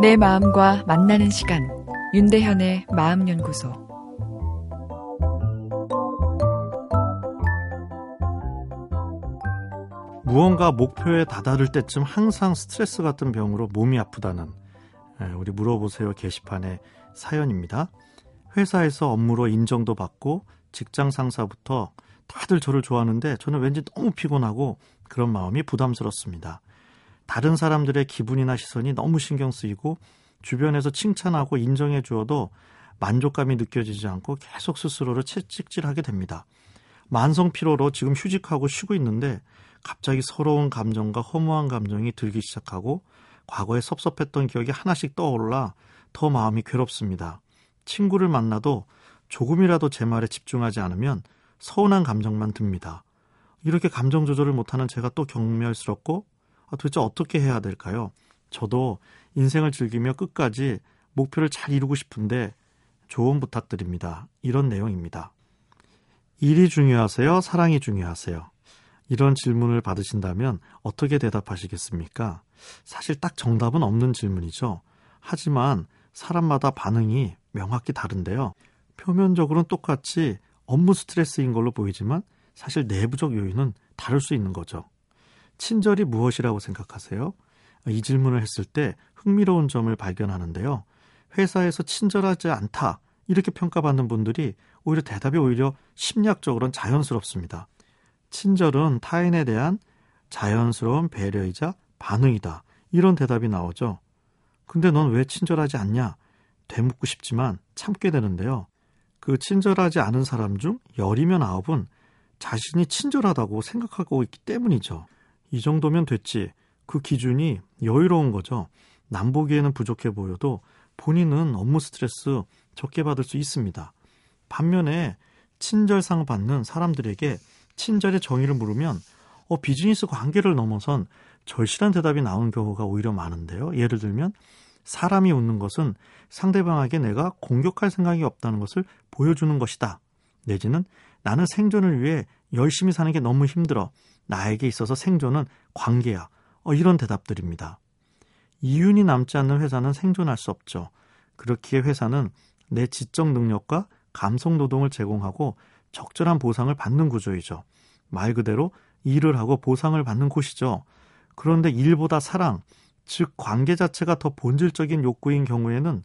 내 마음과 만나는 시간 윤대현의 마음연구소 무언가 목표에 다다를 때쯤 항상 스트레스 같은 병으로 몸이 아프다는 우리 물어보세요 게시판의 사연입니다. 회사에서 업무로 인정도 받고 직장 상사부터 다들 저를 좋아하는데 저는 왠지 너무 피곤하고 그런 마음이 부담스럽습니다. 다른 사람들의 기분이나 시선이 너무 신경 쓰이고 주변에서 칭찬하고 인정해 주어도 만족감이 느껴지지 않고 계속 스스로를 채찍질하게 됩니다. 만성 피로로 지금 휴직하고 쉬고 있는데 갑자기 서러운 감정과 허무한 감정이 들기 시작하고 과거에 섭섭했던 기억이 하나씩 떠올라 더 마음이 괴롭습니다. 친구를 만나도 조금이라도 제 말에 집중하지 않으면 서운한 감정만 듭니다. 이렇게 감정 조절을 못하는 제가 또 경멸스럽고 아, 도대체 어떻게 해야 될까요? 저도 인생을 즐기며 끝까지 목표를 잘 이루고 싶은데 조언 부탁드립니다. 이런 내용입니다. 일이 중요하세요? 사랑이 중요하세요? 이런 질문을 받으신다면 어떻게 대답하시겠습니까? 사실 딱 정답은 없는 질문이죠. 하지만 사람마다 반응이 명확히 다른데요. 표면적으로는 똑같이 업무 스트레스인 걸로 보이지만 사실 내부적 요인은 다를 수 있는 거죠. 친절이 무엇이라고 생각하세요? 이 질문을 했을 때 흥미로운 점을 발견하는데요. 회사에서 친절하지 않다 이렇게 평가받는 분들이 오히려 대답이 오히려 심리학적으로는 자연스럽습니다. 친절은 타인에 대한 자연스러운 배려이자 반응이다. 이런 대답이 나오죠. 근데 넌 왜 친절하지 않냐? 되묻고 싶지만 참게 되는데요. 그 친절하지 않은 사람 중 열이면 아홉은 자신이 친절하다고 생각하고 있기 때문이죠. 이 정도면 됐지. 그 기준이 여유로운 거죠. 남보기에는 부족해 보여도 본인은 업무 스트레스 적게 받을 수 있습니다. 반면에 친절상 받는 사람들에게 친절의 정의를 물으면 어, 비즈니스 관계를 넘어선 절실한 대답이 나오는 경우가 오히려 많은데요. 예를 들면 사람이 웃는 것은 상대방에게 내가 공격할 생각이 없다는 것을 보여주는 것이다. 내지는 나는 생존을 위해 열심히 사는 게 너무 힘들어. 나에게 있어서 생존은 관계야. 어, 이런 대답들입니다. 이윤이 남지 않는 회사는 생존할 수 없죠. 그렇기에 회사는 내 지적 능력과 감성 노동을 제공하고 적절한 보상을 받는 구조이죠. 말 그대로 일을 하고 보상을 받는 곳이죠. 그런데 일보다 사랑, 즉 관계 자체가 더 본질적인 욕구인 경우에는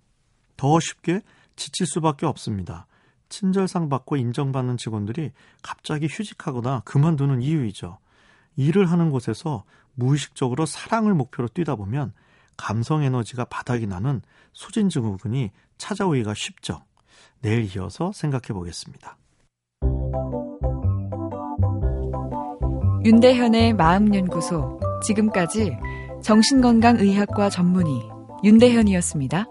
더 쉽게 지칠 수밖에 없습니다. 친절상 받고 인정받는 직원들이 갑자기 휴직하거나 그만두는 이유이죠. 일을 하는 곳에서 무의식적으로 사랑을 목표로 뛰다 보면 감성 에너지가 바닥이 나는 소진 증후군이 찾아오기가 쉽죠. 내일 이어서 생각해 보겠습니다. 윤대현의 마음연구소 지금까지 정신건강의학과 전문의 윤대현이었습니다.